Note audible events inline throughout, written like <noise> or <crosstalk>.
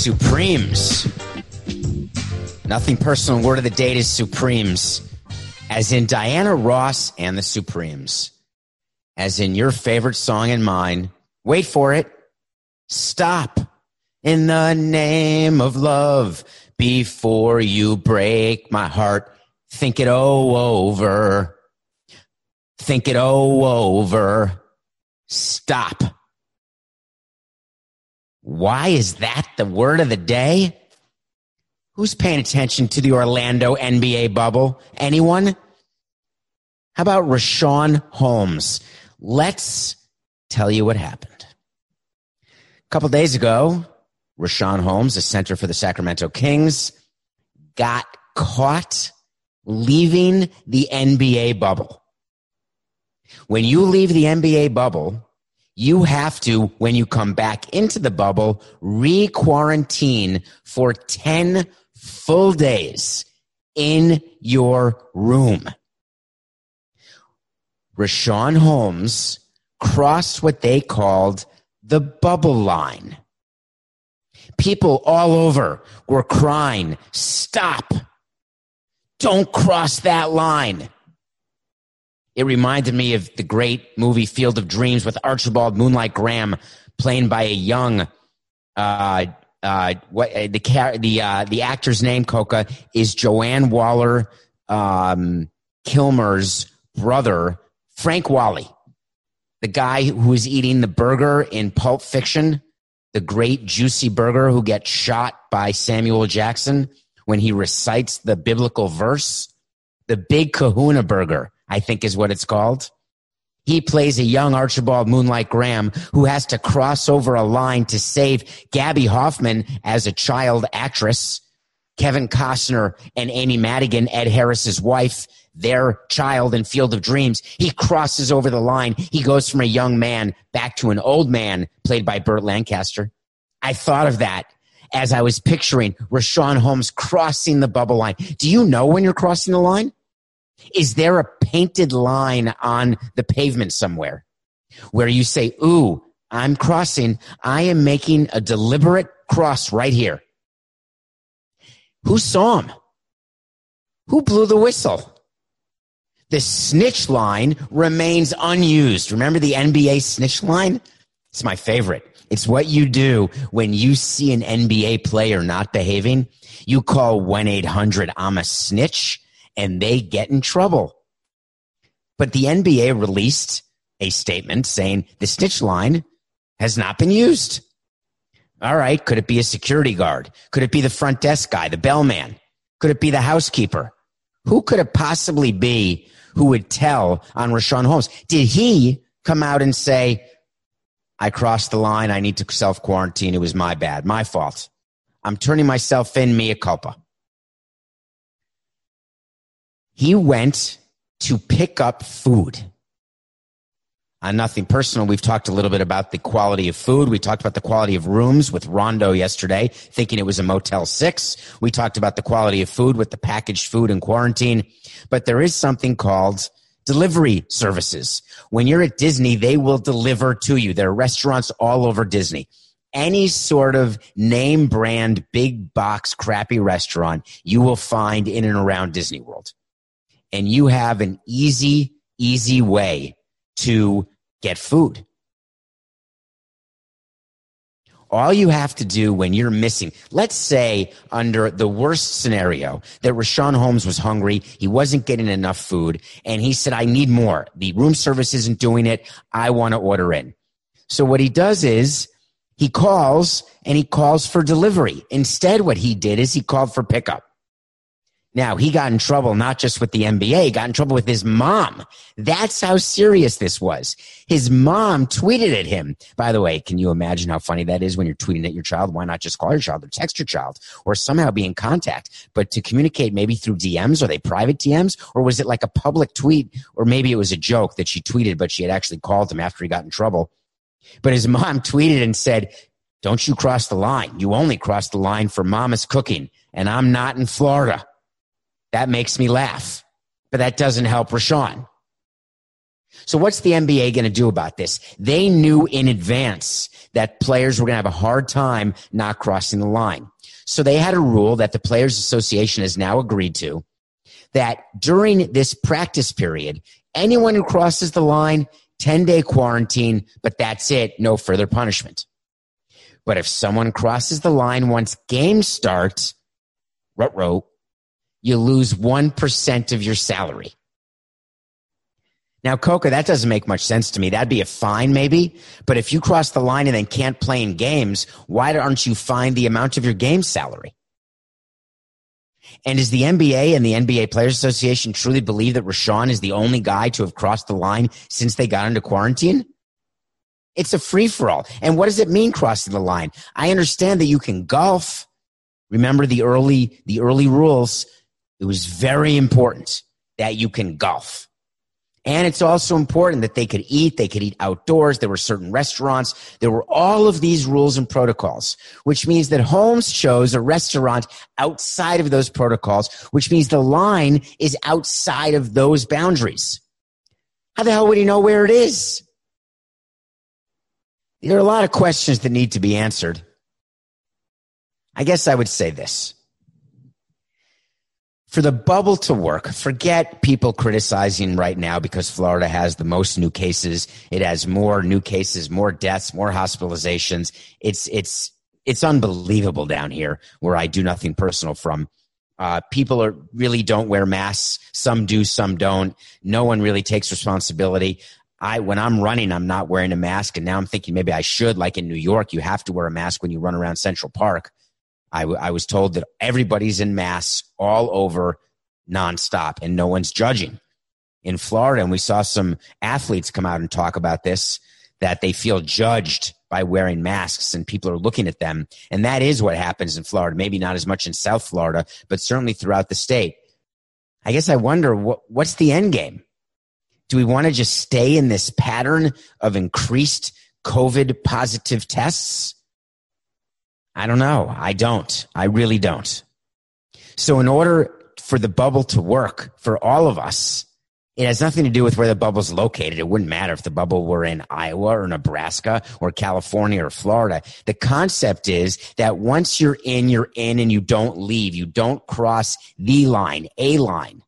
Supremes. Nothing personal. Word of the date is Supremes. As in Diana Ross and the Supremes. As in your favorite song and mine. Wait for it. Stop. In the name of love. Before you break my heart. Think it oh over. Think it oh over. Stop. Why is that the word of the day? Who's paying attention to the Orlando NBA bubble? Anyone? How about Richaun Holmes? Let's tell you what happened. A couple days ago, Richaun Holmes, a center for the Sacramento Kings, got caught leaving the NBA bubble. When you leave the NBA bubble, you have to, when you come back into the bubble, re quarantine for 10 full days in your room. Richaun Holmes crossed what they called the bubble line. People all over were crying, stop. Don't cross that line. It reminded me of the great movie Field of Dreams with Archibald Moonlight Graham playing by a young, uh, uh, what uh, the the uh, the actor's name Coca is Joanne Whalley um, Kilmer's brother Frank Whaley, the guy who is eating the burger in Pulp Fiction, the great juicy burger who gets shot by Samuel Jackson when he recites the biblical verse, the Big Kahuna burger I think is what it's called. He plays a young Archibald Moonlight Graham who has to cross over a line to save Gaby Hoffmann as a child actress, Kevin Costner and Amy Madigan, Ed Harris's wife, their child in Field of Dreams. He crosses over the line. He goes from a young man back to an old man played by Burt Lancaster. I thought of that as I was picturing Richaun Holmes crossing the bubble line. Do you know when you're crossing the line? Is there a painted line on the pavement somewhere where you say, Ooh, I'm crossing. I am making a deliberate cross right here. Who saw him? Who blew the whistle? The snitch line remains unused. Remember the NBA snitch line? It's my favorite. It's what you do when you see an NBA player not behaving. You call 1 800 I'm a snitch and they get in trouble. But the NBA released a statement saying the snitch line has not been used. All right. Could it be a security guard? Could it be the front desk guy, the bellman? Could it be the housekeeper? Who could it possibly be who would tell on Richaun Holmes? Did he come out and say, I crossed the line. I need to self quarantine. It was my bad, my fault. I'm turning myself in, mea culpa. He went to pick up food. On nothing personal, we've talked a little bit about the quality of food. We talked about the quality of rooms with Rondo yesterday, thinking it was a Motel 6. We talked about the quality of food with the packaged food in quarantine. But there is something called delivery services. When you're at Disney, they will deliver to you. There are restaurants all over Disney. Any sort of name brand, big box, crappy restaurant you will find in and around Disney World and you have an easy, easy way to get food. All you have to do when you're missing, let's say under the worst scenario that Richaun Holmes was hungry, he wasn't getting enough food, and he said, I need more. The room service isn't doing it. I want to order in. So what he does is he calls and he calls for delivery. Instead, what he did is he called for pickup. Now, he got in trouble not just with the NBA, got in trouble with his mom. That's how serious this was. His mom tweeted at him. By the way, can you imagine how funny that is when you're tweeting at your child? Why not just call your child or text your child or somehow be in contact? But to communicate maybe through DMs, are they private DMs? Or was it like a public tweet? Or maybe it was a joke that she tweeted, but she had actually called him after he got in trouble. But his <laughs> mom tweeted and said, don't you cross the line. You only cross the line for mama's cooking and I'm not in Florida. That makes me laugh, but that doesn't help Richaun. So what's the NBA going to do about this? They knew in advance that players were going to have a hard time not crossing the line. So they had a rule that the Players Association has now agreed to that during this practice period, anyone who crosses the line, 10 day quarantine, but that's it. No further punishment. But if someone crosses the line once games start, row, you lose 1% of your salary. Now, Coca, that doesn't make much sense to me. That'd be a fine, maybe. But if you cross the line and then can't play in games, why aren't you fined the amount of your game salary? And does the NBA and the NBA Players Association truly believe that Richaun is the only guy to have crossed the line since they got into quarantine? It's a free for all. And what does it mean crossing the line? I understand that you can golf. Remember the early, the early rules it was very important that you can golf. And it's also important that they could eat, they could eat outdoors. There were certain restaurants. There were all of these rules and protocols, which means that Holmes chose a restaurant outside of those protocols, which means the line is outside of those boundaries. How the hell would he know where it is? There are a lot of questions that need to be answered. I guess I would say this for the bubble to work, forget people criticizing right now because Florida has the most new cases. It has more new cases, more deaths, more hospitalizations. It's, it's, it's unbelievable down here where I do nothing personal from. Uh, people are really don't wear masks. Some do, some don't. No one really takes responsibility. I, when I'm running, I'm not wearing a mask. And now I'm thinking maybe I should, like in New York, you have to wear a mask when you run around Central Park. I, w- I was told that everybody's in mass all over nonstop and no one's judging. In Florida, and we saw some athletes come out and talk about this, that they feel judged by wearing masks and people are looking at them. And that is what happens in Florida. Maybe not as much in South Florida, but certainly throughout the state. I guess I wonder what, what's the end game? Do we want to just stay in this pattern of increased COVID positive tests? I don't know. I don't. I really don't. So in order for the bubble to work for all of us, it has nothing to do with where the bubble's located. It wouldn't matter if the bubble were in Iowa or Nebraska or California or Florida. The concept is that once you're in, you're in and you don't leave. You don't cross the line, a line.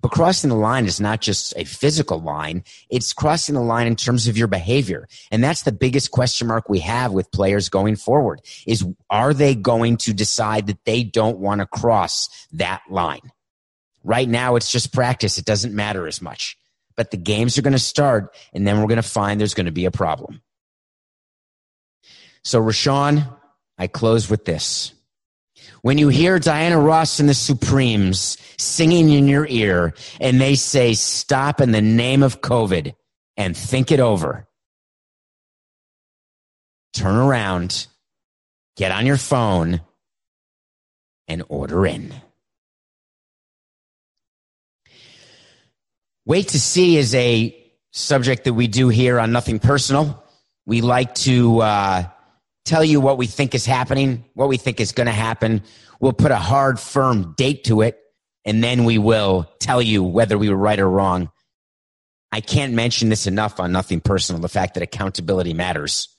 But crossing the line is not just a physical line. It's crossing the line in terms of your behavior. And that's the biggest question mark we have with players going forward is are they going to decide that they don't want to cross that line? Right now, it's just practice. It doesn't matter as much. But the games are going to start and then we're going to find there's going to be a problem. So Richaun, I close with this. When you hear Diana Ross and the Supremes singing in your ear and they say, stop in the name of COVID and think it over, turn around, get on your phone, and order in. Wait to see is a subject that we do here on Nothing Personal. We like to uh, tell you what we think is happening, what we think is going to happen. We'll put a hard, firm date to it, and then we will tell you whether we were right or wrong. I can't mention this enough on nothing personal, the fact that accountability matters.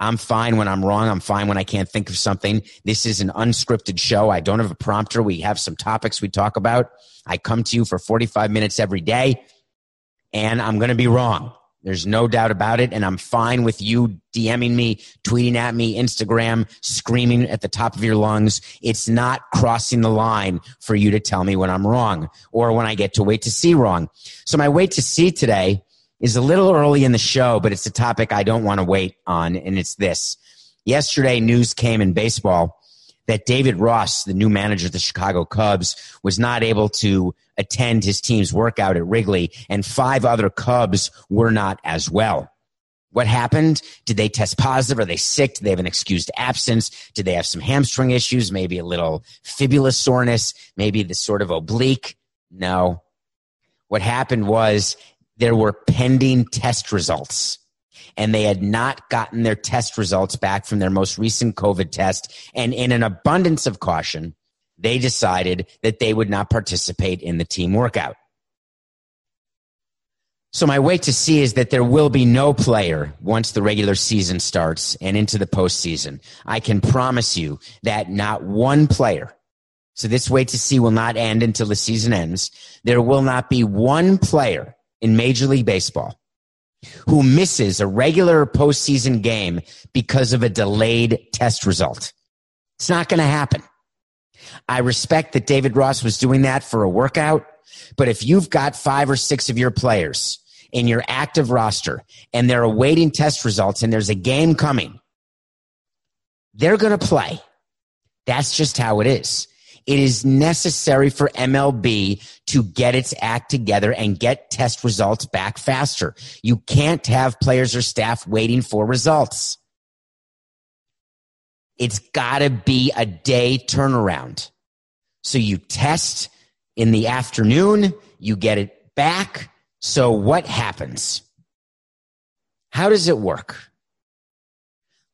I'm fine when I'm wrong. I'm fine when I can't think of something. This is an unscripted show. I don't have a prompter. We have some topics we talk about. I come to you for 45 minutes every day, and I'm going to be wrong. There's no doubt about it. And I'm fine with you DMing me, tweeting at me, Instagram, screaming at the top of your lungs. It's not crossing the line for you to tell me when I'm wrong or when I get to wait to see wrong. So my wait to see today is a little early in the show, but it's a topic I don't want to wait on. And it's this. Yesterday, news came in baseball that David Ross, the new manager of the Chicago Cubs, was not able to attend his team's workout at Wrigley, and five other Cubs were not as well. What happened? Did they test positive? Are they sick? Do they have an excused absence? Did they have some hamstring issues? Maybe a little fibula soreness? Maybe the sort of oblique? No. What happened was there were pending test results and they had not gotten their test results back from their most recent COVID test. And in an abundance of caution, they decided that they would not participate in the team workout. So my wait to see is that there will be no player once the regular season starts and into the postseason. I can promise you that not one player. So this wait to see will not end until the season ends. There will not be one player in Major League Baseball who misses a regular postseason game because of a delayed test result. It's not going to happen. I respect that David Ross was doing that for a workout, but if you've got five or six of your players in your active roster and they're awaiting test results and there's a game coming, they're going to play. That's just how it is. It is necessary for MLB to get its act together and get test results back faster. You can't have players or staff waiting for results. It's got to be a day turnaround. So you test in the afternoon, you get it back. So what happens? How does it work?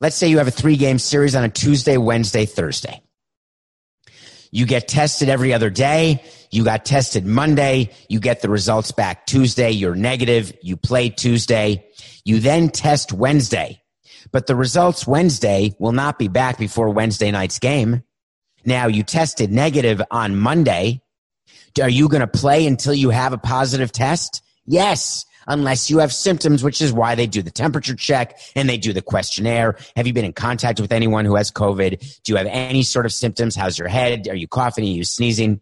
Let's say you have a three game series on a Tuesday, Wednesday, Thursday. You get tested every other day. You got tested Monday. You get the results back Tuesday. You're negative. You play Tuesday. You then test Wednesday, but the results Wednesday will not be back before Wednesday night's game. Now you tested negative on Monday. Are you going to play until you have a positive test? Yes unless you have symptoms, which is why they do the temperature check and they do the questionnaire. Have you been in contact with anyone who has COVID? Do you have any sort of symptoms? How's your head? Are you coughing? Are you sneezing?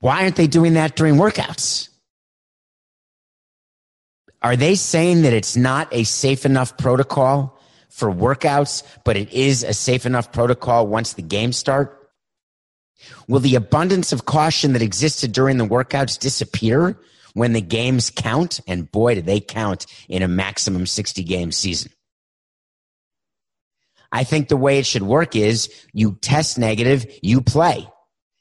Why aren't they doing that during workouts? Are they saying that it's not a safe enough protocol for workouts, but it is a safe enough protocol once the games start? Will the abundance of caution that existed during the workouts disappear when the games count? And boy, do they count in a maximum 60 game season. I think the way it should work is you test negative, you play.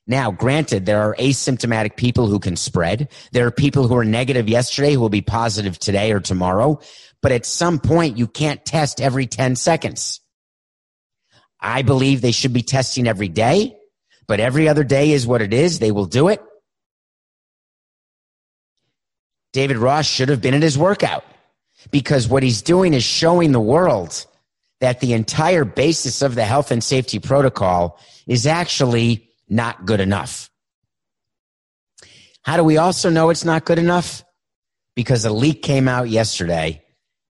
Now, granted, there are asymptomatic people who can spread. There are people who are negative yesterday who will be positive today or tomorrow. But at some point, you can't test every 10 seconds. I believe they should be testing every day but every other day is what it is. They will do it. David Ross should have been at his workout because what he's doing is showing the world that the entire basis of the health and safety protocol is actually not good enough. How do we also know it's not good enough? Because a leak came out yesterday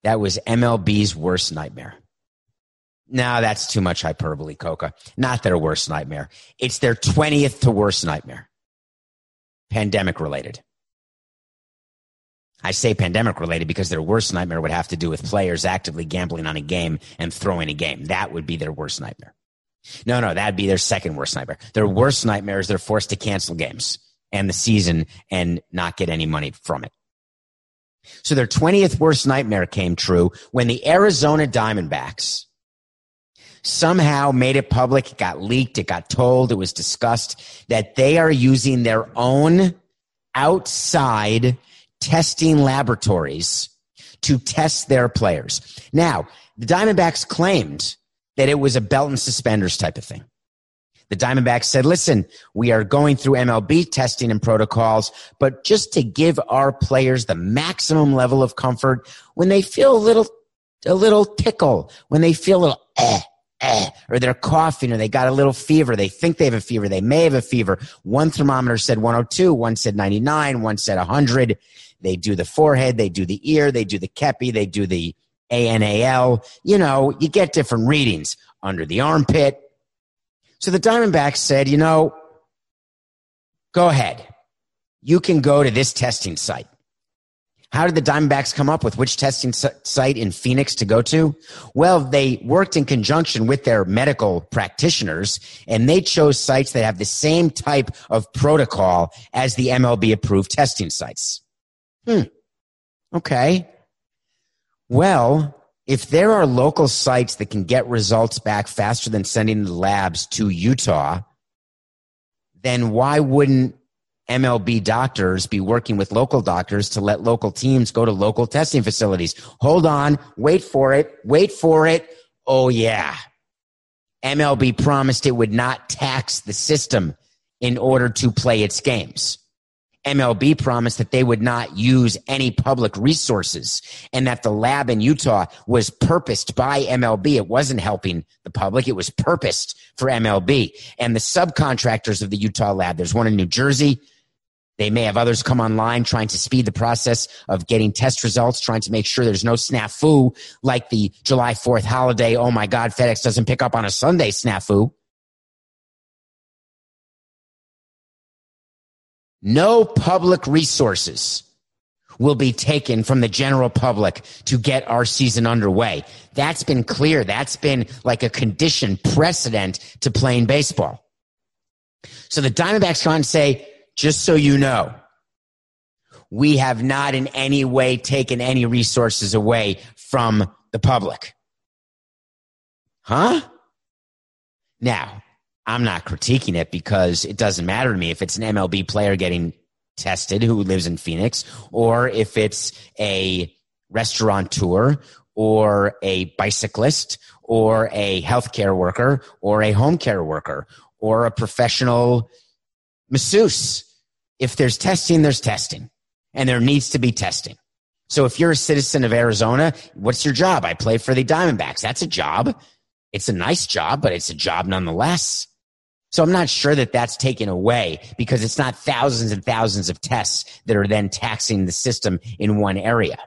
that was MLB's worst nightmare. No, that's too much hyperbole, Coca. Not their worst nightmare. It's their 20th to worst nightmare. Pandemic related. I say pandemic related because their worst nightmare would have to do with players actively gambling on a game and throwing a game. That would be their worst nightmare. No, no, that'd be their second worst nightmare. Their worst nightmare is they're forced to cancel games and the season and not get any money from it. So their 20th worst nightmare came true when the Arizona Diamondbacks somehow made it public. It got leaked. It got told. It was discussed that they are using their own outside testing laboratories to test their players. Now, the Diamondbacks claimed that it was a belt and suspenders type of thing. The Diamondbacks said, listen, we are going through MLB testing and protocols, but just to give our players the maximum level of comfort when they feel a little, a little tickle, when they feel a little eh, eh, or they're coughing or they got a little fever. They think they have a fever. They may have a fever. One thermometer said 102, one said 99, one said 100. They do the forehead, they do the ear, they do the kepi, they do the ANAL. You know, you get different readings under the armpit. So the Diamondbacks said, you know, go ahead. You can go to this testing site. How did the Diamondbacks come up with which testing site in Phoenix to go to? Well, they worked in conjunction with their medical practitioners and they chose sites that have the same type of protocol as the MLB approved testing sites. Hmm. Okay. Well, if there are local sites that can get results back faster than sending the labs to Utah, then why wouldn't MLB doctors be working with local doctors to let local teams go to local testing facilities. Hold on. Wait for it. Wait for it. Oh, yeah. MLB promised it would not tax the system in order to play its games. MLB promised that they would not use any public resources and that the lab in Utah was purposed by MLB. It wasn't helping the public. It was purposed for MLB and the subcontractors of the Utah lab. There's one in New Jersey. They may have others come online trying to speed the process of getting test results, trying to make sure there's no snafu like the July 4th holiday. Oh my God, FedEx doesn't pick up on a Sunday snafu. No public resources will be taken from the general public to get our season underway. That's been clear. That's been like a condition precedent to playing baseball. So the Diamondbacks come and say, just so you know, we have not in any way taken any resources away from the public. Huh? Now, I'm not critiquing it because it doesn't matter to me if it's an MLB player getting tested who lives in Phoenix or if it's a restaurateur or a bicyclist or a healthcare worker or a home care worker or a professional masseuse if there's testing, there's testing and there needs to be testing. So if you're a citizen of Arizona, what's your job? I play for the Diamondbacks. That's a job. It's a nice job, but it's a job nonetheless. So I'm not sure that that's taken away because it's not thousands and thousands of tests that are then taxing the system in one area.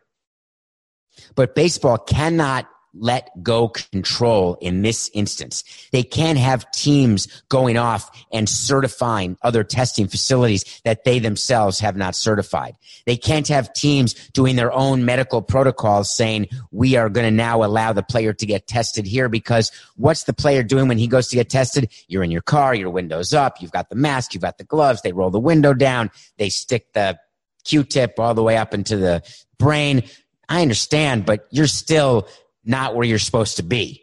But baseball cannot let go control in this instance. They can't have teams going off and certifying other testing facilities that they themselves have not certified. They can't have teams doing their own medical protocols saying, we are going to now allow the player to get tested here because what's the player doing when he goes to get tested? You're in your car, your window's up, you've got the mask, you've got the gloves, they roll the window down, they stick the Q-tip all the way up into the brain. I understand, but you're still not where you're supposed to be.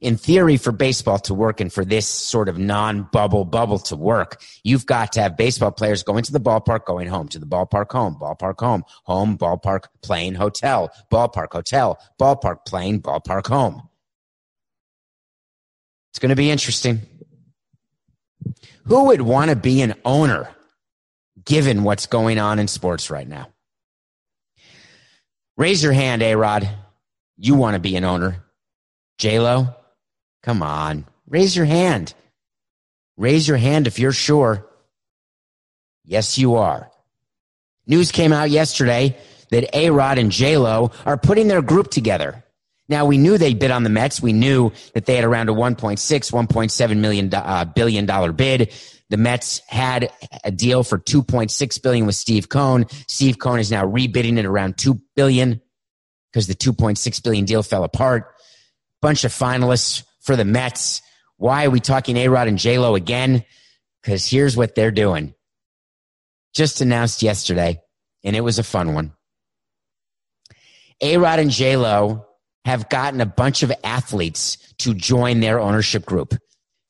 In theory, for baseball to work and for this sort of non bubble bubble to work, you've got to have baseball players going to the ballpark, going home, to the ballpark, home, ballpark, home, home, ballpark, plane, hotel, ballpark, hotel, ballpark, plane, ballpark, home. It's going to be interesting. Who would want to be an owner given what's going on in sports right now? Raise your hand, A Rod. You want to be an owner. J-Lo, come on. Raise your hand. Raise your hand if you're sure. Yes, you are. News came out yesterday that A-Rod and J-Lo are putting their group together. Now we knew they bid on the Mets. We knew that they had around a 1.6, 1.7 million uh, billion dollar bid. The Mets had a deal for 2.6 billion with Steve Cohen. Steve Cohen is now rebidding it around 2 billion because the 2.6 billion deal fell apart. Bunch of finalists for the Mets. Why are we talking A Rod and J Lo again? Because here's what they're doing. Just announced yesterday, and it was a fun one. A Rod and J Lo have gotten a bunch of athletes to join their ownership group.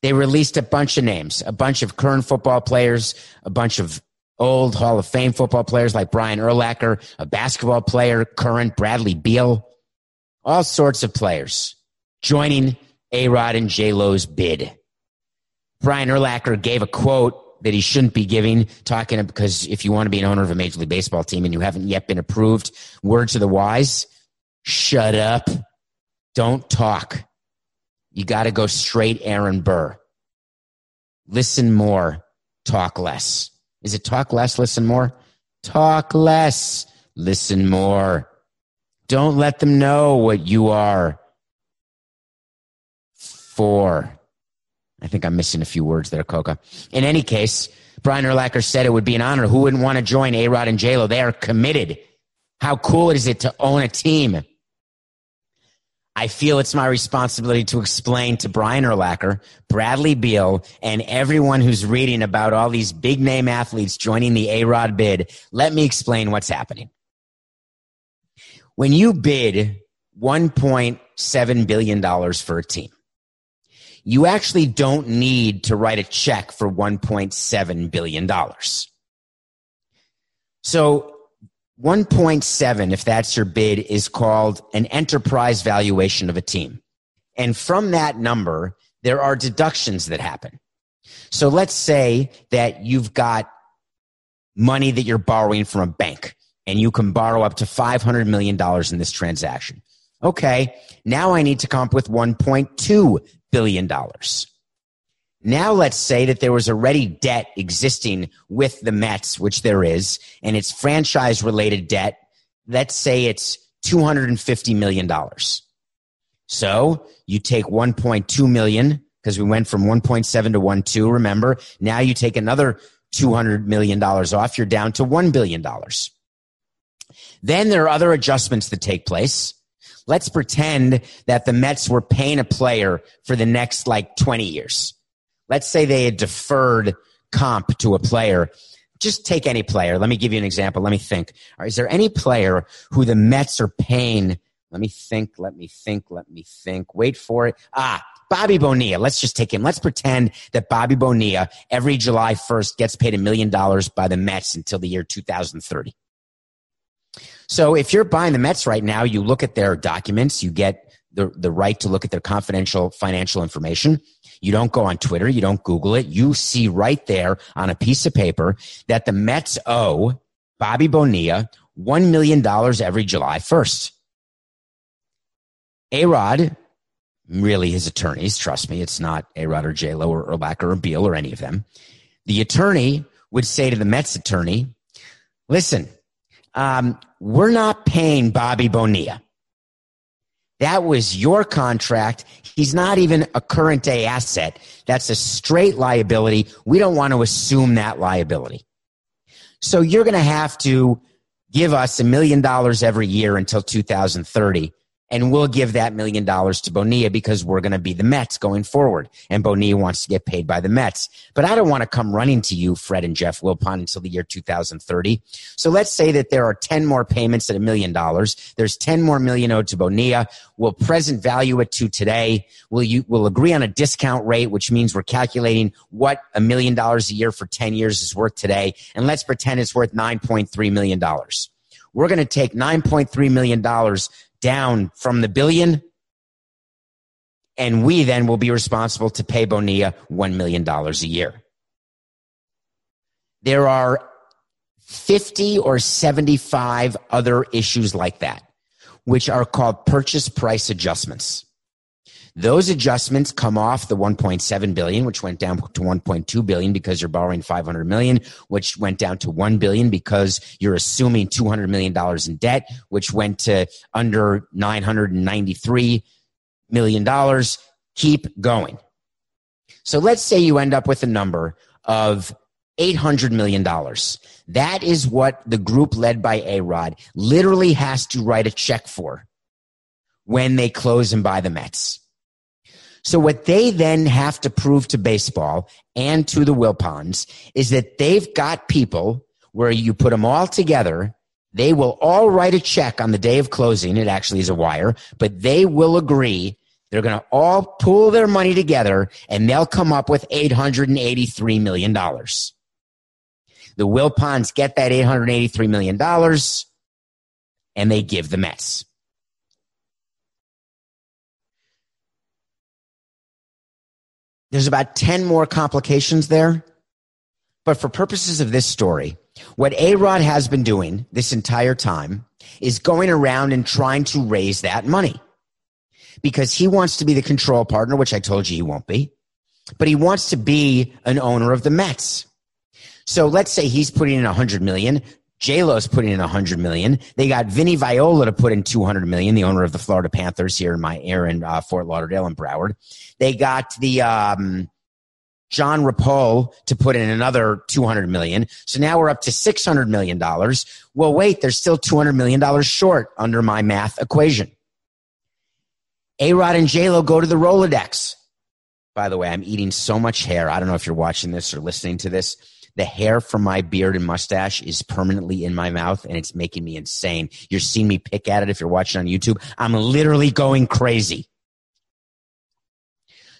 They released a bunch of names, a bunch of current football players, a bunch of old Hall of Fame football players like Brian Urlacher, a basketball player, current Bradley Beal, all sorts of players joining A Rod and J Lo's bid. Brian Urlacher gave a quote that he shouldn't be giving, talking because if you want to be an owner of a Major League Baseball team and you haven't yet been approved, word to the wise, shut up. Don't talk. You got to go straight Aaron Burr. Listen more, talk less. Is it talk less, listen more? Talk less, listen more. Don't let them know what you are for. I think I'm missing a few words there, Coca. In any case, Brian Urlacher said it would be an honor. Who wouldn't want to join A Rod and JLo? They are committed How cool is it to own a team? I feel it's my responsibility to explain to Brian Urlacher, Bradley Beal, and everyone who's reading about all these big name athletes joining the A-Rod bid. Let me explain what's happening. When you bid $1.7 billion for a team, you actually don't need to write a check for $1.7 billion. So 1.7, if that's your bid, is called an enterprise valuation of a team. And from that number, there are deductions that happen. So let's say that you've got money that you're borrowing from a bank and you can borrow up to $500 million in this transaction. Okay. Now I need to come up with $1.2 billion. Now let's say that there was already debt existing with the Mets, which there is, and it's franchise related debt. Let's say it's $250 million. So you take 1.2 million because we went from 1.7 to 1.2. Remember, now you take another $200 million off. You're down to $1 billion. Then there are other adjustments that take place. Let's pretend that the Mets were paying a player for the next like 20 years let's say they had deferred comp to a player. Just take any player. Let me give you an example. Let me think. Is there any player who the Mets are paying? Let me think. Let me think. Let me think. Wait for it. Ah, Bobby Bonilla. Let's just take him. Let's pretend that Bobby Bonilla every July 1st gets paid a million dollars by the Mets until the year 2030. So if you're buying the Mets right now, you look at their documents, you get the, the right to look at their confidential financial information. You don't go on Twitter. You don't Google it. You see right there on a piece of paper that the Mets owe Bobby Bonilla $1 million every July 1st. A-Rod, really his attorneys, trust me, it's not A-Rod or J-Lo or Urlacher or Beal or any of them. The attorney would say to the Mets attorney, listen, um, we're not paying Bobby Bonilla. That was your contract. He's not even a current day asset. That's a straight liability. We don't want to assume that liability. So you're going to have to give us a million dollars every year until 2030 and we'll give that million dollars to Bonilla because we're going to be the Mets going forward. And Bonilla wants to get paid by the Mets. But I don't want to come running to you, Fred and Jeff Wilpon, until the year 2030. So let's say that there are 10 more payments at a million dollars. There's 10 more million owed to Bonilla. We'll present value it to today. We'll, you, we'll agree on a discount rate, which means we're calculating what a million dollars a year for 10 years is worth today. And let's pretend it's worth $9.3 million. We're going to take $9.3 million down from the billion. And we then will be responsible to pay Bonilla $1 million a year. There are 50 or 75 other issues like that, which are called purchase price adjustments. Those adjustments come off the 1.7 billion, which went down to 1.2 billion because you're borrowing 500 million, which went down to 1 billion because you're assuming 200 million dollars in debt, which went to under 993 million dollars. Keep going. So let's say you end up with a number of $800 million. That is what the group led by A-Rod literally has to write a check for when they close and buy the Mets. So what they then have to prove to baseball and to the Wilpons is that they've got people where you put them all together. They will all write a check on the day of closing. It actually is a wire, but they will agree. They're going to all pool their money together and they'll come up with $883 million. The Wilpons get that $883 million and they give the Mets. There's about 10 more complications there. But for purposes of this story, what A Rod has been doing this entire time is going around and trying to raise that money because he wants to be the control partner, which I told you he won't be, but he wants to be an owner of the Mets. So let's say he's putting in a hundred million. J Lo's putting in a hundred million. They got Vinny Viola to put in two hundred million, the owner of the Florida Panthers here in my air in uh, Fort Lauderdale and Broward. They got the um, John Repole to put in another 200 million. So now we're up to 600 million dollars. Well, wait, there's still 200 million dollars short under my math equation. A Rod and JLo go to the Rolodex. By the way, I'm eating so much hair. I don't know if you're watching this or listening to this. The hair from my beard and mustache is permanently in my mouth and it's making me insane. You're seeing me pick at it if you're watching on YouTube. I'm literally going crazy.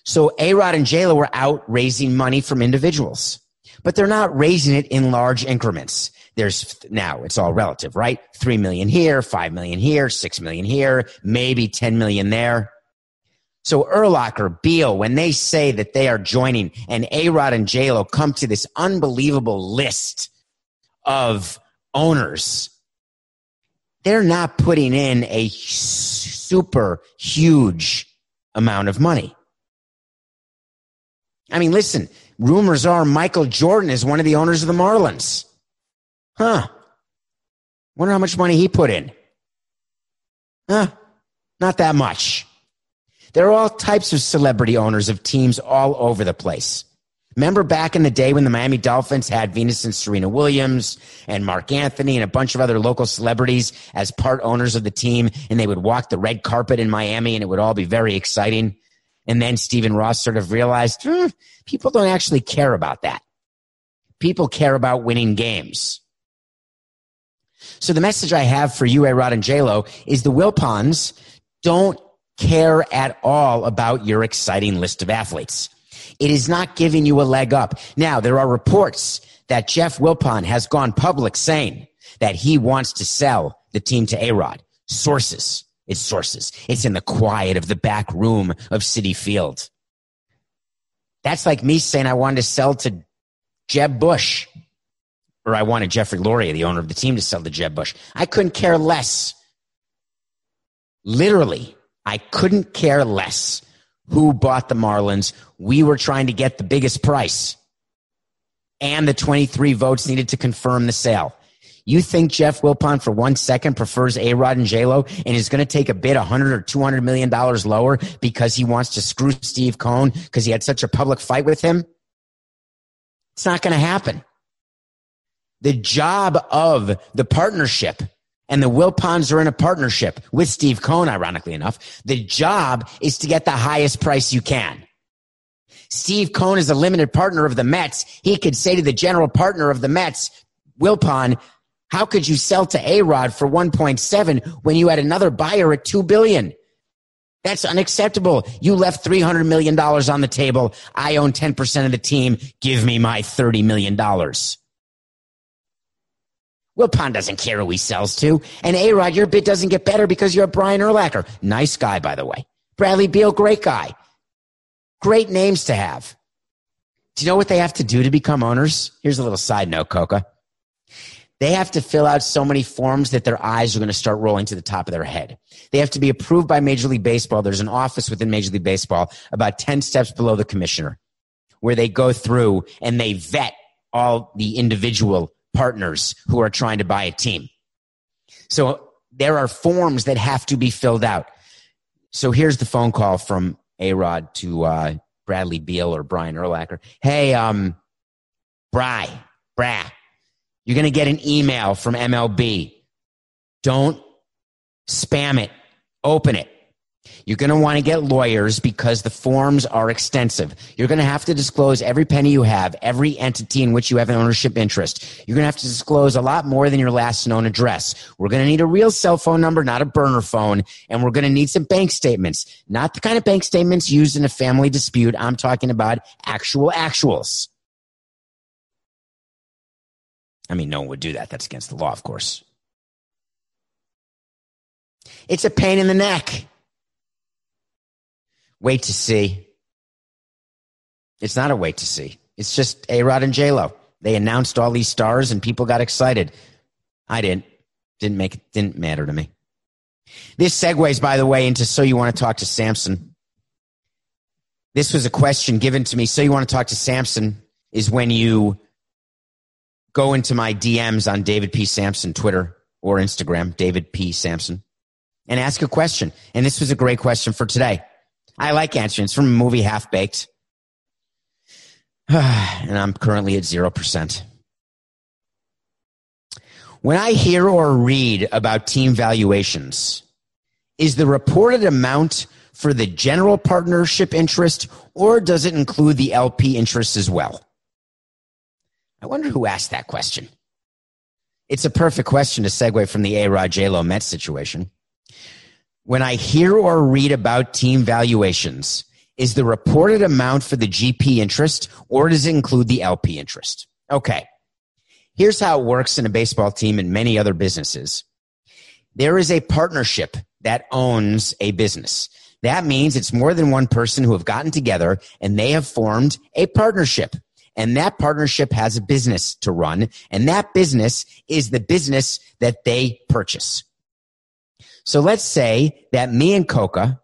So A Rod and JLo were out raising money from individuals, but they're not raising it in large increments. There's now it's all relative, right? Three million here, five million here, six million here, maybe 10 million there. So Urlacher, Beal, when they say that they are joining and A Rod and JLo come to this unbelievable list of owners, they're not putting in a super huge amount of money. I mean, listen, rumors are Michael Jordan is one of the owners of the Marlins. Huh. Wonder how much money he put in. Huh. Not that much. There are all types of celebrity owners of teams all over the place. Remember back in the day when the Miami Dolphins had Venus and Serena Williams and Marc Anthony and a bunch of other local celebrities as part owners of the team, and they would walk the red carpet in Miami and it would all be very exciting. And then Stephen Ross sort of realized hmm, people don't actually care about that. People care about winning games. So the message I have for you, A Rod and JLo, is the Wilpons don't care at all about your exciting list of athletes. It is not giving you a leg up. Now, there are reports that Jeff Wilpon has gone public saying that he wants to sell the team to A Rod. Sources. It's sources. It's in the quiet of the back room of Citi Field. That's like me saying I wanted to sell to Jeb Bush, or I wanted Jeffrey Loria, the owner of the team, to sell to Jeb Bush. I couldn't care less. Literally, I couldn't care less who bought the Marlins. We were trying to get the biggest price. And the 23 votes needed to confirm the sale. You think Jeff Wilpon for one second prefers A Rod and J Lo and is going to take a bid 100 or 200 million dollars lower because he wants to screw Steve Cohen because he had such a public fight with him? It's not going to happen. The job of the partnership and the Wilpons are in a partnership with Steve Cohen, ironically enough. The job is to get the highest price you can. Steve Cohen is a limited partner of the Mets. He could say to the general partner of the Mets, Wilpon, how could you sell to A-Rod for 1.7 when you had another buyer at 2 billion? That's unacceptable. You left $300 million on the table. I own 10% of the team. Give me my $30 million. Wilpon doesn't care who he sells to. And A-Rod, your bid doesn't get better because you're a Brian Urlacher. Nice guy, by the way. Bradley Beal, great guy. Great names to have. Do you know what they have to do to become owners? Here's a little side note, Coca. They have to fill out so many forms that their eyes are going to start rolling to the top of their head. They have to be approved by Major League Baseball. There's an office within Major League Baseball about 10 steps below the commissioner where they go through and they vet all the individual partners who are trying to buy a team. So there are forms that have to be filled out. So here's the phone call from A Rod to uh, Bradley Beal or Brian Urlacher. Hey, um, Bry, Brad, you're going to get an email from MLB. Don't spam it. Open it. You're going to want to get lawyers because the forms are extensive. You're going to have to disclose every penny you have, every entity in which you have an ownership interest. You're going to have to disclose a lot more than your last known address. We're going to need a real cell phone number, not a burner phone. And we're going to need some bank statements, not the kind of bank statements used in a family dispute. I'm talking about actual actuals. I mean, no one would do that. That's against the law, of course. It's a pain in the neck. Wait to see. It's not a wait to see. It's just A Rod and J Lo. They announced all these stars and people got excited. I didn't. Didn't make it, didn't matter to me. This segues, by the way, into so you want to talk to Samson. This was a question given to me. So you want to talk to Samson is when you go into my DMs on David P. Samson, Twitter or Instagram, David P. Samson, and ask a question. And this was a great question for today. I like answering. It's from a movie Half Baked. <sighs> and I'm currently at 0%. When I hear or read about team valuations, is the reported amount for the general partnership interest or does it include the LP interest as well? I wonder who asked that question. It's a perfect question to segue from the A Rod J-Lo Mets situation. When I hear or read about team valuations, is the reported amount for the GP interest or does it include the LP interest? Okay. Here's how it works in a baseball team and many other businesses. There is a partnership that owns a business. That means it's more than one person who have gotten together and they have formed a partnership. And that partnership has a business to run. And that business is the business that they purchase. So let's say that me and Coca,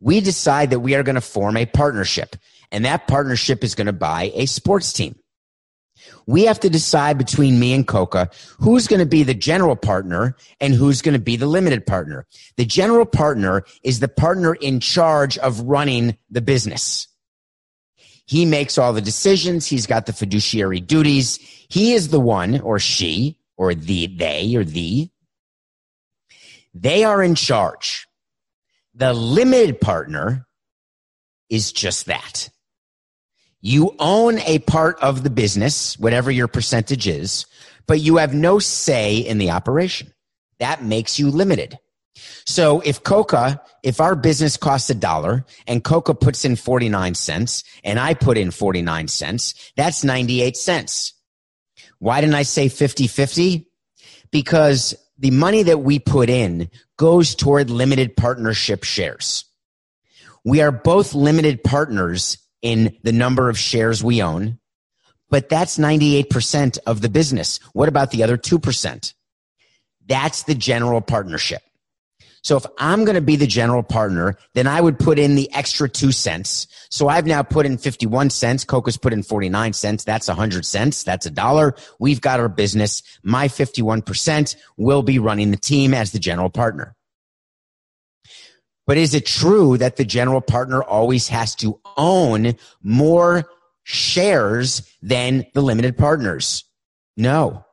we decide that we are going to form a partnership and that partnership is going to buy a sports team. We have to decide between me and Coca who's going to be the general partner and who's going to be the limited partner. The general partner is the partner in charge of running the business. He makes all the decisions. He's got the fiduciary duties. He is the one or she or the they or the. They are in charge. The limited partner is just that. You own a part of the business, whatever your percentage is, but you have no say in the operation. That makes you limited. So if Coca, if our business costs a dollar and Coca puts in 49 cents and I put in 49 cents, that's 98 cents. Why didn't I say 50 50? Because the money that we put in goes toward limited partnership shares. We are both limited partners in the number of shares we own, but that's 98% of the business. What about the other 2%? That's the general partnership. So if I'm going to be the general partner, then I would put in the extra two cents. So I've now put in 51 cents. Coca's put in 49 cents. That's 100 cents. That's a dollar. We've got our business. My 51% will be running the team as the general partner. But is it true that the general partner always has to own more shares than the limited partners? No.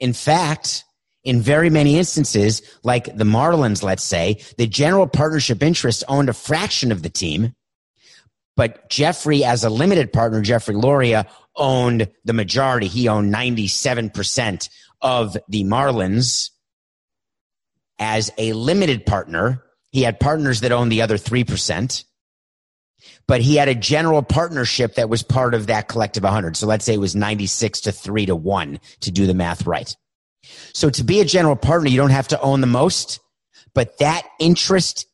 In fact, in very many instances, like the Marlins, let's say, the general partnership interest owned a fraction of the team, but Jeffrey, as a limited partner, Jeffrey Loria, owned the majority. He owned 97% of the Marlins as a limited partner. He had partners that owned the other 3%, but he had a general partnership that was part of that collective 100. So let's say it was 96 to 3 to 1 to do the math right. So to be a general partner, you don't have to own the most, but that interest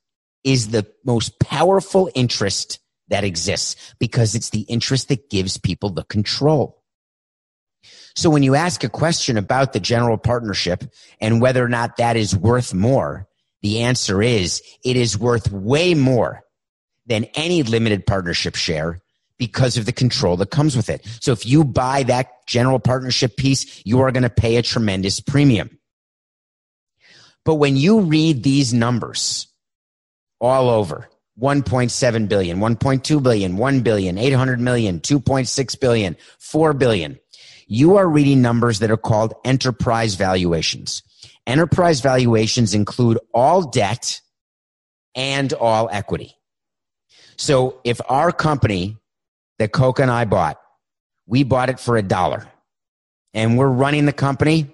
is the most powerful interest that exists because it's the interest that gives people the control. So when you ask a question about the general partnership and whether or not that is worth more, the answer is it is worth way more than any limited partnership share because of the control that comes with it. So if you buy that general partnership piece, you are going to pay a tremendous premium. But when you read these numbers all over, 1.7 billion, 1.2 billion, 1 billion, 800 million, 2.6 billion, 4 billion, you are reading numbers that are called enterprise valuations. Enterprise valuations include all debt and all equity. So if our company that Coca and I bought, we bought it for a dollar and we're running the company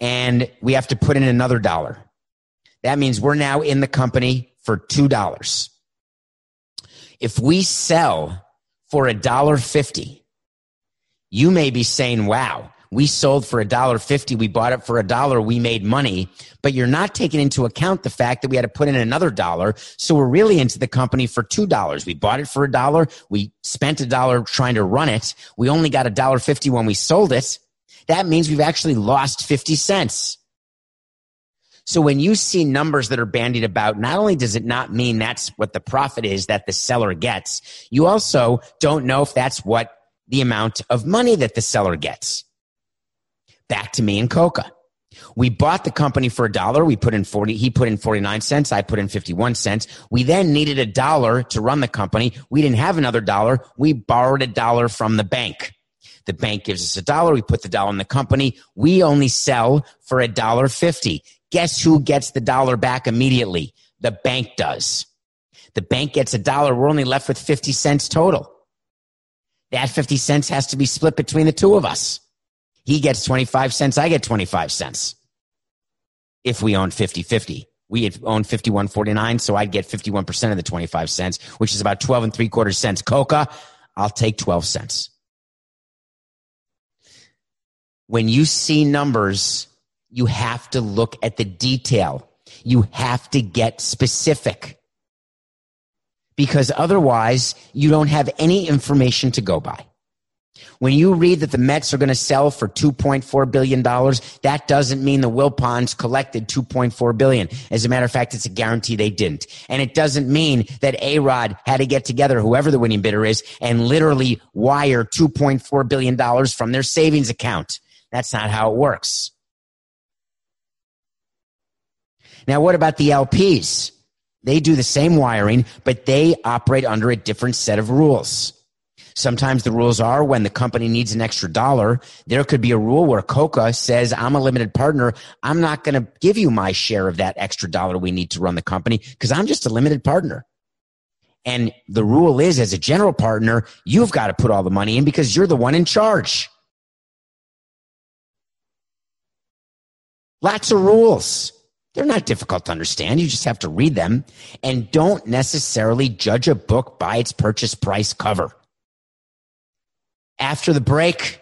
and we have to put in another dollar. That means we're now in the company for $2. If we sell for a dollar fifty, you may be saying, wow, we sold for a dollar fifty. We bought it for a dollar. We made money, but you're not taking into account the fact that we had to put in another dollar. So we're really into the company for two dollars. We bought it for a dollar. We spent a dollar trying to run it. We only got a dollar fifty when we sold it. That means we've actually lost 50 cents. So when you see numbers that are bandied about, not only does it not mean that's what the profit is that the seller gets, you also don't know if that's what the amount of money that the seller gets back to me and Coca. We bought the company for a dollar. We put in 40, he put in 49 cents. I put in 51 cents. We then needed a dollar to run the company. We didn't have another dollar. We borrowed a dollar from the bank. The bank gives us a dollar. We put the dollar in the company. We only sell for a dollar fifty. Guess who gets the dollar back immediately? The bank does. The bank gets a dollar. We're only left with 50 cents total. That 50 cents has to be split between the two of us. He gets 25 cents. I get 25 cents. If we own 50 50. We own 51.49, so I'd get 51% of the 25 cents, which is about 12 and three quarters cents. Coca, I'll take 12 cents. When you see numbers, you have to look at the detail. You have to get specific because otherwise you don't have any information to go by. When you read that the Mets are going to sell for $2.4 billion, that doesn't mean the Wilpons collected 2.4 billion. As a matter of fact, it's a guarantee they didn't. And it doesn't mean that A-Rod had to get together, whoever the winning bidder is, and literally wire $2.4 billion from their savings account. That's not how it works. Now, what about the LPs? They do the same wiring, but they operate under a different set of rules. Sometimes the rules are when the company needs an extra dollar, there could be a rule where Coca says, I'm a limited partner. I'm not going to give you my share of that extra dollar we need to run the company because I'm just a limited partner. And the rule is as a general partner, you've got to put all the money in because you're the one in charge. Lots of rules. They're not difficult to understand. You just have to read them and don't necessarily judge a book by its purchase price cover. After the break,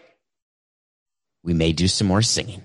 we may do some more singing.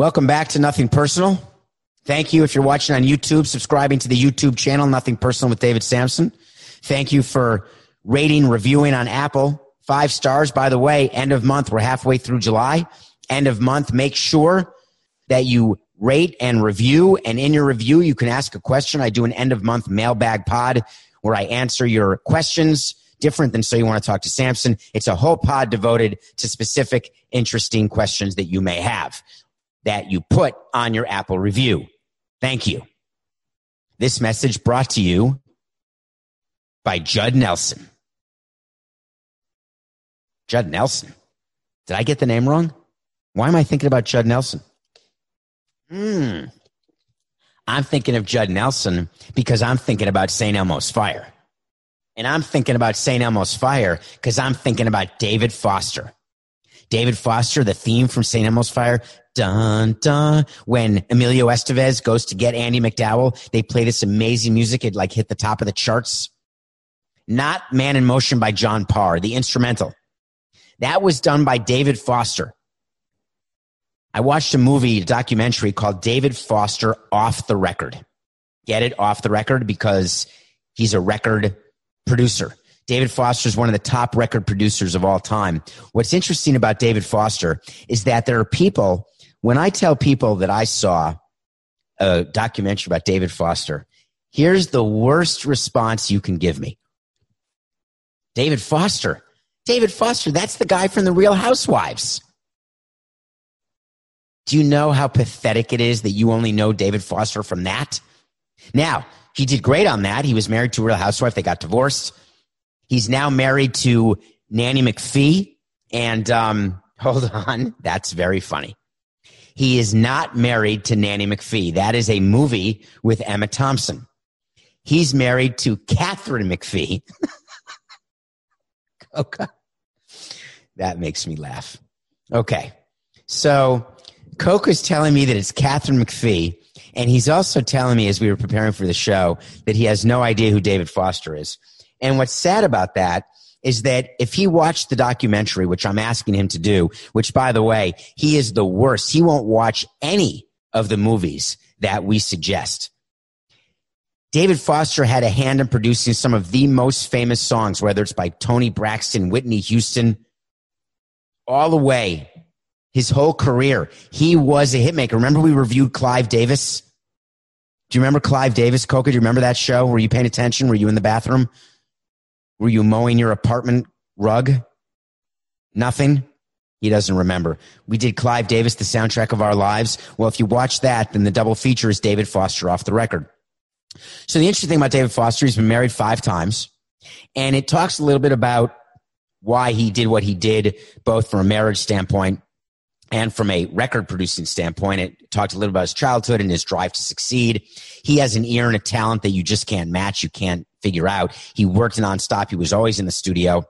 Welcome back to Nothing Personal. Thank you if you're watching on YouTube, subscribing to the YouTube channel, Nothing Personal with David Samson. Thank you for rating, reviewing on Apple. Five stars, by the way, end of month. We're halfway through July. End of month. Make sure that you rate and review. And in your review, you can ask a question. I do an end of month mailbag pod where I answer your questions different than So You Want to Talk to Samson. It's a whole pod devoted to specific, interesting questions that you may have that you put on your Apple review. Thank you. This message brought to you by Judd Nelson. Judd Nelson. Did I get the name wrong? Why am I thinking about Judd Nelson? Hmm. I'm thinking of Judd Nelson because I'm thinking about St. Elmo's Fire. And I'm thinking about St. Elmo's Fire because I'm thinking about David Foster. David Foster, the theme from St. Elmo's Fire, dun dun. When Emilio Estevez goes to get Andie MacDowell, they play this amazing music. It like hit the top of the charts. Not Man in Motion by John Parr, the instrumental. That was done by David Foster. I watched a movie, a documentary called David Foster Off the Record. Get it off the record because he's a record producer. David Foster is one of the top record producers of all time. What's interesting about David Foster is that there are people, when I tell people that I saw a documentary about David Foster, here's the worst response you can give me. David Foster. David Foster, that's the guy from the Real Housewives. Do you know how pathetic it is that you only know David Foster from that? Now, he did great on that. He was married to a Real Housewife. They got divorced. He's now married to Nanny McPhee. And um, <laughs> hold on, that's very funny. He is not married to Nanny McPhee. That is a movie with Emma Thompson. He's married to Katharine McPhee. <laughs> okay. That makes me laugh. Okay. So Coca's telling me that it's Katharine McPhee. And he's also telling me as we were preparing for the show that he has no idea who David Foster is. And what's sad about that is that if he watched the documentary, which I'm asking him to do, which by the way, he is the worst. He won't watch any of the movies that we suggest. David Foster had a hand in producing some of the most famous songs, whether it's by Toni Braxton, Whitney Houston, all the way his whole career. He was a hitmaker. Remember we reviewed Clive Davis? Do you remember Clive Davis, Coca? Do you remember that show? Were you paying attention? Were you in the bathroom? Were you mowing your apartment rug? Nothing? He doesn't remember. We did Clive Davis, the soundtrack of our lives. Well, if you watch that, then the double feature is David Foster off the record. So the interesting thing about David Foster, he's been married five times, and it talks a little bit about why he did what he did, both from a marriage standpoint and from a record producing standpoint. It talked a little about his childhood and his drive to succeed. He has an ear and a talent that you just can't match. You can't figure out. He worked nonstop. He was always in the studio,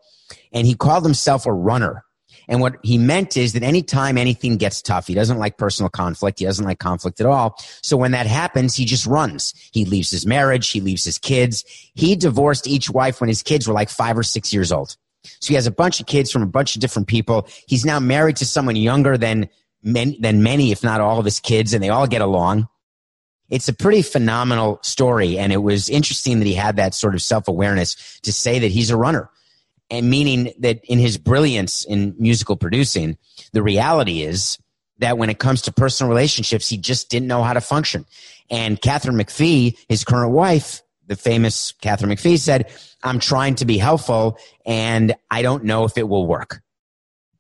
and he called himself a runner. And what he meant is that anytime anything gets tough, he doesn't like personal conflict. He doesn't like conflict at all. So when that happens, he just runs. He leaves his marriage. He leaves his kids. He divorced each wife when his kids were like five or six years old. So he has a bunch of kids from a bunch of different people. He's now married to someone younger than many, than many, if not all of his kids, and they all get along. It's a pretty phenomenal story. And it was interesting that he had that sort of self awareness to say that he's a runner and meaning that in his brilliance in musical producing, the reality is that when it comes to personal relationships, he just didn't know how to function. And Katharine McPhee, his current wife, the famous Katharine McPhee said, I'm trying to be helpful and I don't know if it will work.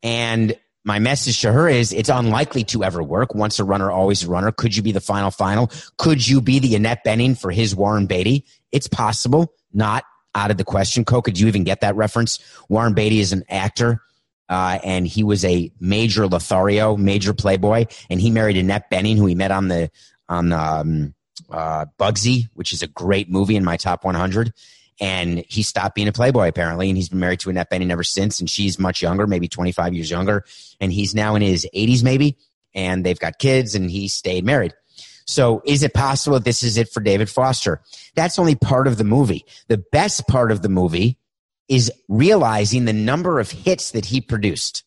And my message to her is it's unlikely to ever work. Once a runner, always a runner. Could you be the final final? Could you be the Annette Bening for his Warren Beatty? It's possible, not out of the question. Coca, did you even get that reference? Warren Beatty is an actor. Uh, and he was a major Lothario, major playboy, and he married Annette Bening, who he met on the on um, uh, Bugsy, which is a great movie in my top 100. And he stopped being a playboy apparently, and he's been married to Annette Bening ever since. And she's much younger, maybe 25 years younger, and he's now in his 80s maybe, and they've got kids, and he stayed married. So is it possible this is it for David Foster? That's only part of the movie. The best part of the movie is realizing the number of hits that he produced.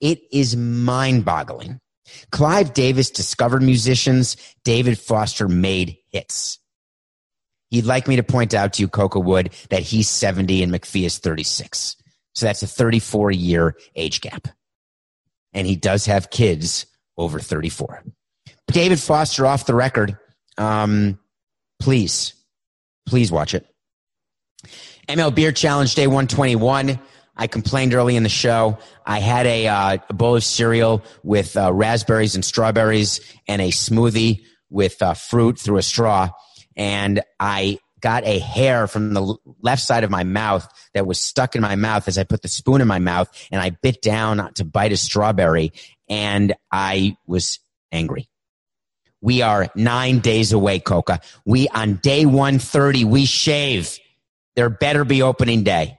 It is mind boggling. Clive Davis discovered musicians. David Foster made hits. He'd like me to point out to you, Coca Wood, that he's 70 and McPhee is 36. So that's a 34 year age gap. And he does have kids over 34. David Foster off the record. Um, please, please watch it. MLBeard Challenge Day 121. I complained early in the show. I had a, uh, a bowl of cereal with uh, raspberries and strawberries and a smoothie with uh, fruit through a straw. And I got a hair from the left side of my mouth that was stuck in my mouth as I put the spoon in my mouth and I bit down to bite a strawberry and I was angry. We are nine days away, Coca. We on day 130, we shave. There better be opening day.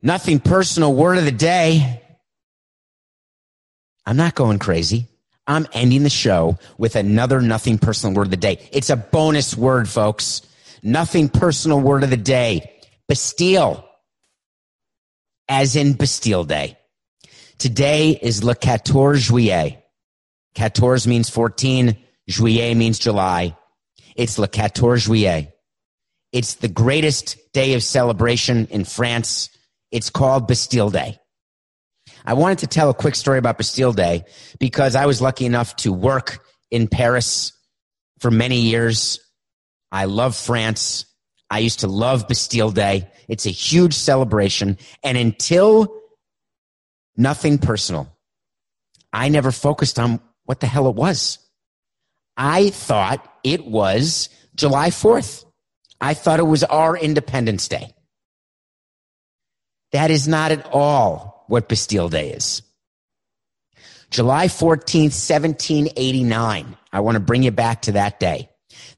Nothing personal word of the day. I'm not going crazy. I'm ending the show with another nothing personal word of the day. It's a bonus word, folks. Nothing personal word of the day. Bastille. As in Bastille Day. Today is Le 14 Juillet. 14 means 14. Juillet means July. It's Le 14 Juillet. It's the greatest day of celebration in France. It's called Bastille Day. I wanted to tell a quick story about Bastille Day because I was lucky enough to work in Paris for many years. I love France. I used to love Bastille Day. It's a huge celebration. And until Nothing personal. I never focused on what the hell it was. I thought it was July 4th. I thought it was our Independence Day. That is not at all what Bastille Day is. July 14th, 1789. I want to bring you back to that day.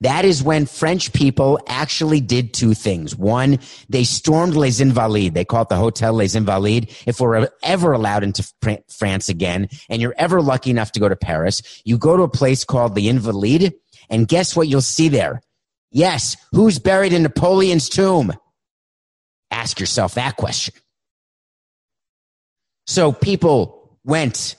That is when French people actually did two things. One, they stormed Les Invalides. They call it the Hotel Les Invalides. If we're ever allowed into France again, and you're ever lucky enough to go to Paris, you go to a place called the Invalides, and guess what you'll see there? Yes. Who's buried in Napoleon's tomb? Ask yourself that question. So people went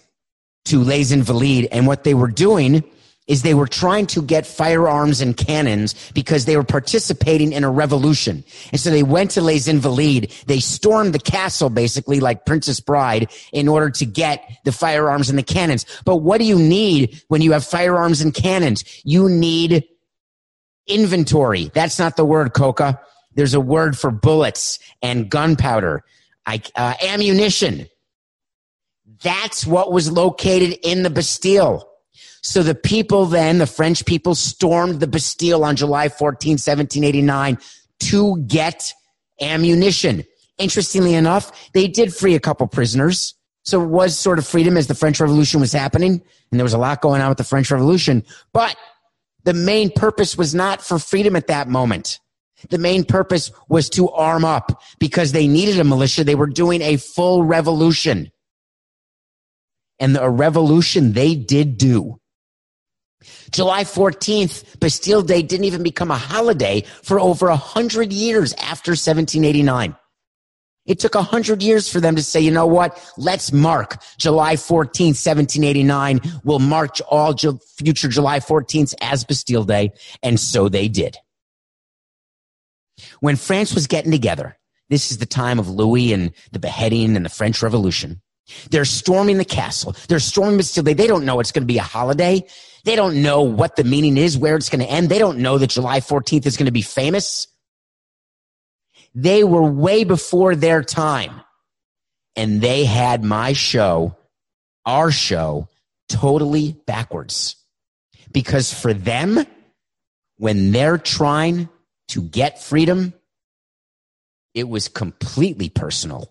to Les Invalides and what they were doing is they were trying to get firearms and cannons because they were participating in a revolution. And so they went to Les Invalides. They stormed the castle basically like Princess Bride in order to get the firearms and the cannons. But what do you need when you have firearms and cannons? You need inventory. That's not the word, Coca. There's a word for bullets and gunpowder, I, uh, ammunition. That's what was located in the Bastille. So the people then, the French people stormed the Bastille on July 14, 1789 to get ammunition. Interestingly enough, they did free a couple prisoners. So it was sort of freedom as the French Revolution was happening. And there was a lot going on with the French Revolution. But the main purpose was not for freedom at that moment. The main purpose was to arm up because they needed a militia. They were doing a full revolution. And a revolution they did do. July 14th, Bastille Day didn't even become a holiday for over a hundred years after 1789. It took a hundred years for them to say, you know what? Let's mark July 14th, 1789. We'll mark all future July 14th as Bastille Day. And so they did. When France was getting together, this is the time of Louis and the beheading and the French Revolution. They're storming the castle. They're storming Bastille. They don't know it's going to be a holiday. They don't know what the meaning is, where it's going to end. They don't know that July 14th is going to be famous. They were way before their time. And they had my show, our show, totally backwards. Because for them, when they're trying to get freedom, it was completely personal.